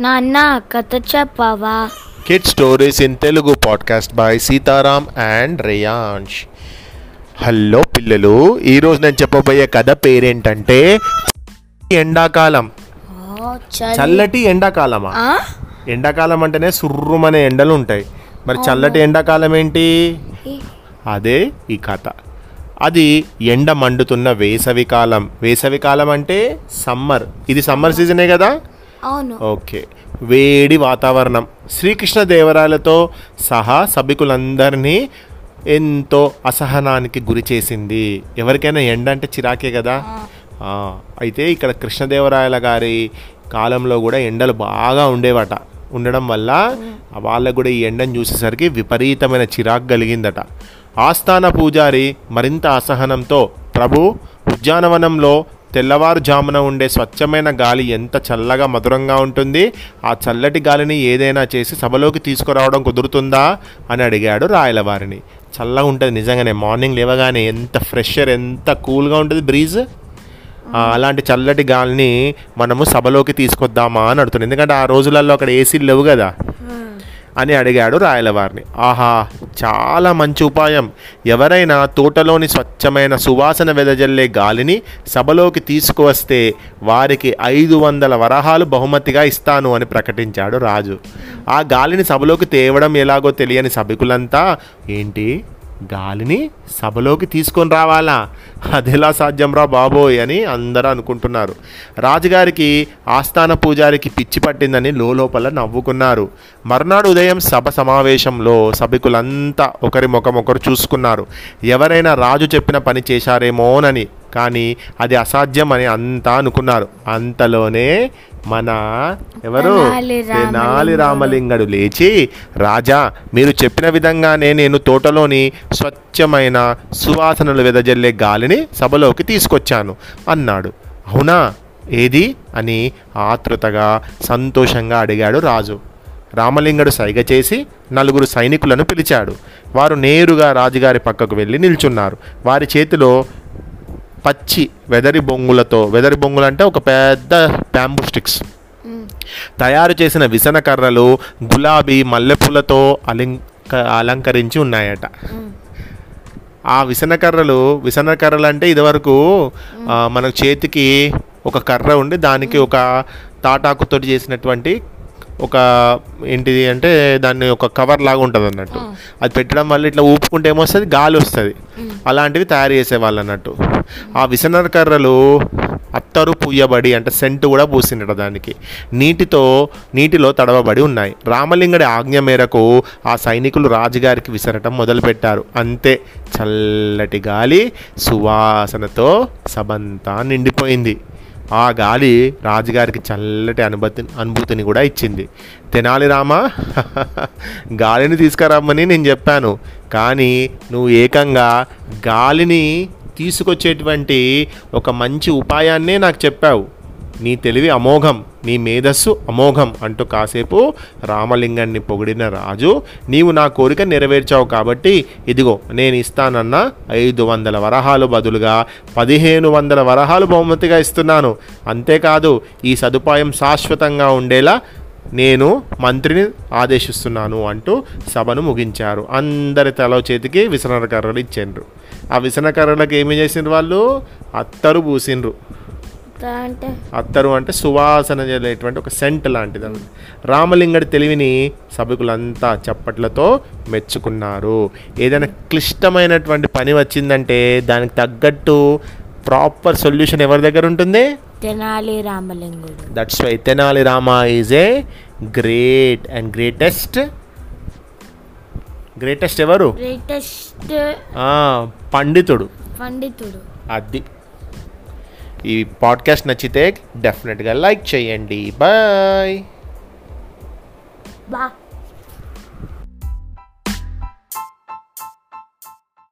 నాన్న కథ చెప్పవా? Kid stories in Telugu podcast by Sitaram and Reyansh hello పిల్లలు. ఈరోజు నేను చెప్పబోయే కథ పేరేంటంటే ఎండాకాలం. చల్లటి ఎండాకాలమా? ఎండాకాలం అంటేనే సుర్రుమనే ఎండలు ఉంటాయి. మరి చల్లటి ఎండాకాలం ఏంటి? అదే ఈ కథ. అది ఎండ మండుతున్న వేసవి కాలం. వేసవి కాలం అంటే సమ్మర్. ఇది సమ్మర్ సీజనే కదా? అవును. ఓకే. వేడి వాతావరణం. శ్రీకృష్ణదేవరాయలతో సహా సభికులందరినీ ఎంతో అసహనానికి గురి చేసింది. ఎవరికైనా ఎండ అంటే చిరాకే కదా? అయితే ఇక్కడ కృష్ణదేవరాయల గారి కాలంలో కూడా ఎండలు బాగా ఉండేవట. ఉండడం వల్ల వాళ్ళకు కూడా ఈ ఎండను చూసేసరికి విపరీతమైన చిరాకు కలిగిందట. ఆస్థాన పూజారి మరింత అసహనంతో ప్రభు ఉద్యానవనంలో తెల్లవారుజామున ఉండే స్వచ్ఛమైన గాలి ఎంత చల్లగా మధురంగా ఉంటుంది? ఆ చల్లటి గాలిని ఏదైనా చేసి సభలోకి తీసుకురావడం కుదురుతుందా? అని అడిగాడు రాయలవారిని. చల్లగా ఉంటుంది నిజంగానే. మార్నింగ్ లేవగానే ఎంత ఫ్రెషర్ ఎంత కూల్గా ఉంటుంది బ్రీజ్ అలాంటి చల్లటి గాలిని మనము సభలోకి తీసుకొద్దామా అని అడుగుతుంది. ఎందుకంటే ఆ రోజులలో అక్కడ ఏసీలు లేవు కదా. అని అడిగాడు రాయలవారిని. ఆహా చాలా మంచి ఉపాయం. ఎవరైనా తోటలోని స్వచ్ఛమైన సువాసన వెదజల్లే గాలిని సభలోకి తీసుకువస్తే వారికి ఐదు వందల వరహాలు బహుమతిగా ఇస్తాను అని ప్రకటించాడు రాజు. ఆ గాలిని సభలోకి తేవడం ఎలాగో తెలియని సభికులంతా ఏంటి? గాలిని సభలోకి తీసుకొని రావాలా? అదెలా సాధ్యం రా బాబోయ్ అని అందరూ అనుకుంటున్నారు. రాజుగారికి ఆస్థాన పూజారికి పిచ్చి పట్టిందని లోపల నవ్వుకున్నారు. మర్నాడు ఉదయం సభ సమావేశంలో సభికులంతా ఒకరి ముఖం ఒకరు చూసుకున్నారు. ఎవరైనా రాజు చెప్పిన పని చేశారేమోనని కానీ అది అసాధ్యం అని అంతా అనుకున్నారు. అంతలోనే మన ఎవరు? తెనాలి రామలింగడు. లేచి రాజా మీరు చెప్పిన విధంగానే నేను తోటలోని స్వచ్ఛమైన సువాసనలు వెదజల్లే గాలిని సభలోకి తీసుకొచ్చాను అన్నాడు. అవునా? ఏది? అని ఆతృతగా సంతోషంగా అడిగాడు రాజు. రామలింగడు సైగ చేసి నలుగురు సైనికులను పిలిచాడు. వారు నేరుగా రాజుగారి పక్కకు వెళ్ళి నిల్చున్నారు. వారి చేతిలో పచ్చి వెదరి బొంగులతో వెదరి బొంగులు అంటే ఒక పెద్ద బ్యాంబూ స్టిక్స్ తయారు చేసిన విసన కర్రలు గులాబీ మల్లెపూలతో అలంక అలంకరించి ఉన్నాయట. ఆ విసనకర్రలు విసనకర్రలు అంటే ఇదివరకు మన చేతికి ఒక కర్ర ఉండి దానికి ఒక తాటాకుతో చేసినటువంటి ఒక ఏంటిది అంటే దాన్ని ఒక కవర్ లాగా ఉంటుంది అన్నట్టు. అది పెట్టడం వల్ల ఇట్లా ఊపుకుంటే ఏమొస్తుంది? గాలి వస్తుంది. అలాంటివి తయారు చేసేవాళ్ళు అన్నట్టు. ఆ విసనకర్రలు అత్తరు పూయబడి అంటే సెంట్ కూడా పూసిండట దానికి. నీటితో నీటిలో తడవబడి ఉన్నాయి. రామలింగడి ఆజ్ఞ మేరకు ఆ సైనికులు రాజుగారికి విసరటం మొదలుపెట్టారు. అంతే చల్లటి గాలి సువాసనతో సబంతా నిండిపోయింది. ఆ గాలి రాజుగారికి చల్లటి అనుభూతి అనుభూతిని కూడా ఇచ్చింది. తెనాలి రామ గాలిని తీసుకురమ్మని నేను చెప్పాను. కానీ నువ్వు ఏకంగా గాలిని తీసుకొచ్చేటువంటి ఒక మంచి ఉపాయాన్నే నాకు చెప్పావు. నీ తెలివి అమోఘం నీ మేధస్సు అమోఘం అంటూ కాసేపు రామలింగాన్ని పొగిడిన రాజు నీవు నా కోరిక నెరవేర్చావు కాబట్టి ఇదిగో నేను ఇస్తానన్న ఐదు వందల వరహాలు బదులుగా పదిహేను వందల వరహాలు బహుమతిగా ఇస్తున్నాను. అంతేకాదు ఈ సదుపాయం శాశ్వతంగా ఉండేలా నేను మంత్రిని ఆదేశిస్తున్నాను అంటూ సభను ముగించారు. అందరి తల చేతికి విసనర కర్రలు ఇచ్చిండ్రు. ఆ విసన కర్రలకు ఏమి చేసిండ్రు వాళ్ళు? అత్తరు పూసిండ్రు. అంటే? అత్తరు అంటే సువాసన చేసేటువంటి ఒక సెంట్ లాంటిది. రామలింగడి తెలివిని సభికులంతా చప్పట్లతో మెచ్చుకున్నారు. ఏదైనా క్లిష్టమైనటువంటి పని వచ్చిందంటే దానికి తగ్గట్టు ప్రాపర్ సొల్యూషన్ ఎవరి దగ్గర ఉంటుంది? Tenali Ramalingudu. That's why Tenali Rama is a great and greatest greatest ఎవరు? గ్రేటెస్ట్ పండితుడు. పండితుడు. అది. ఈ పాడ్కాస్ట్ నచ్చితే డెఫినెట్గా లైక్ చేయండి. బాయ్ బా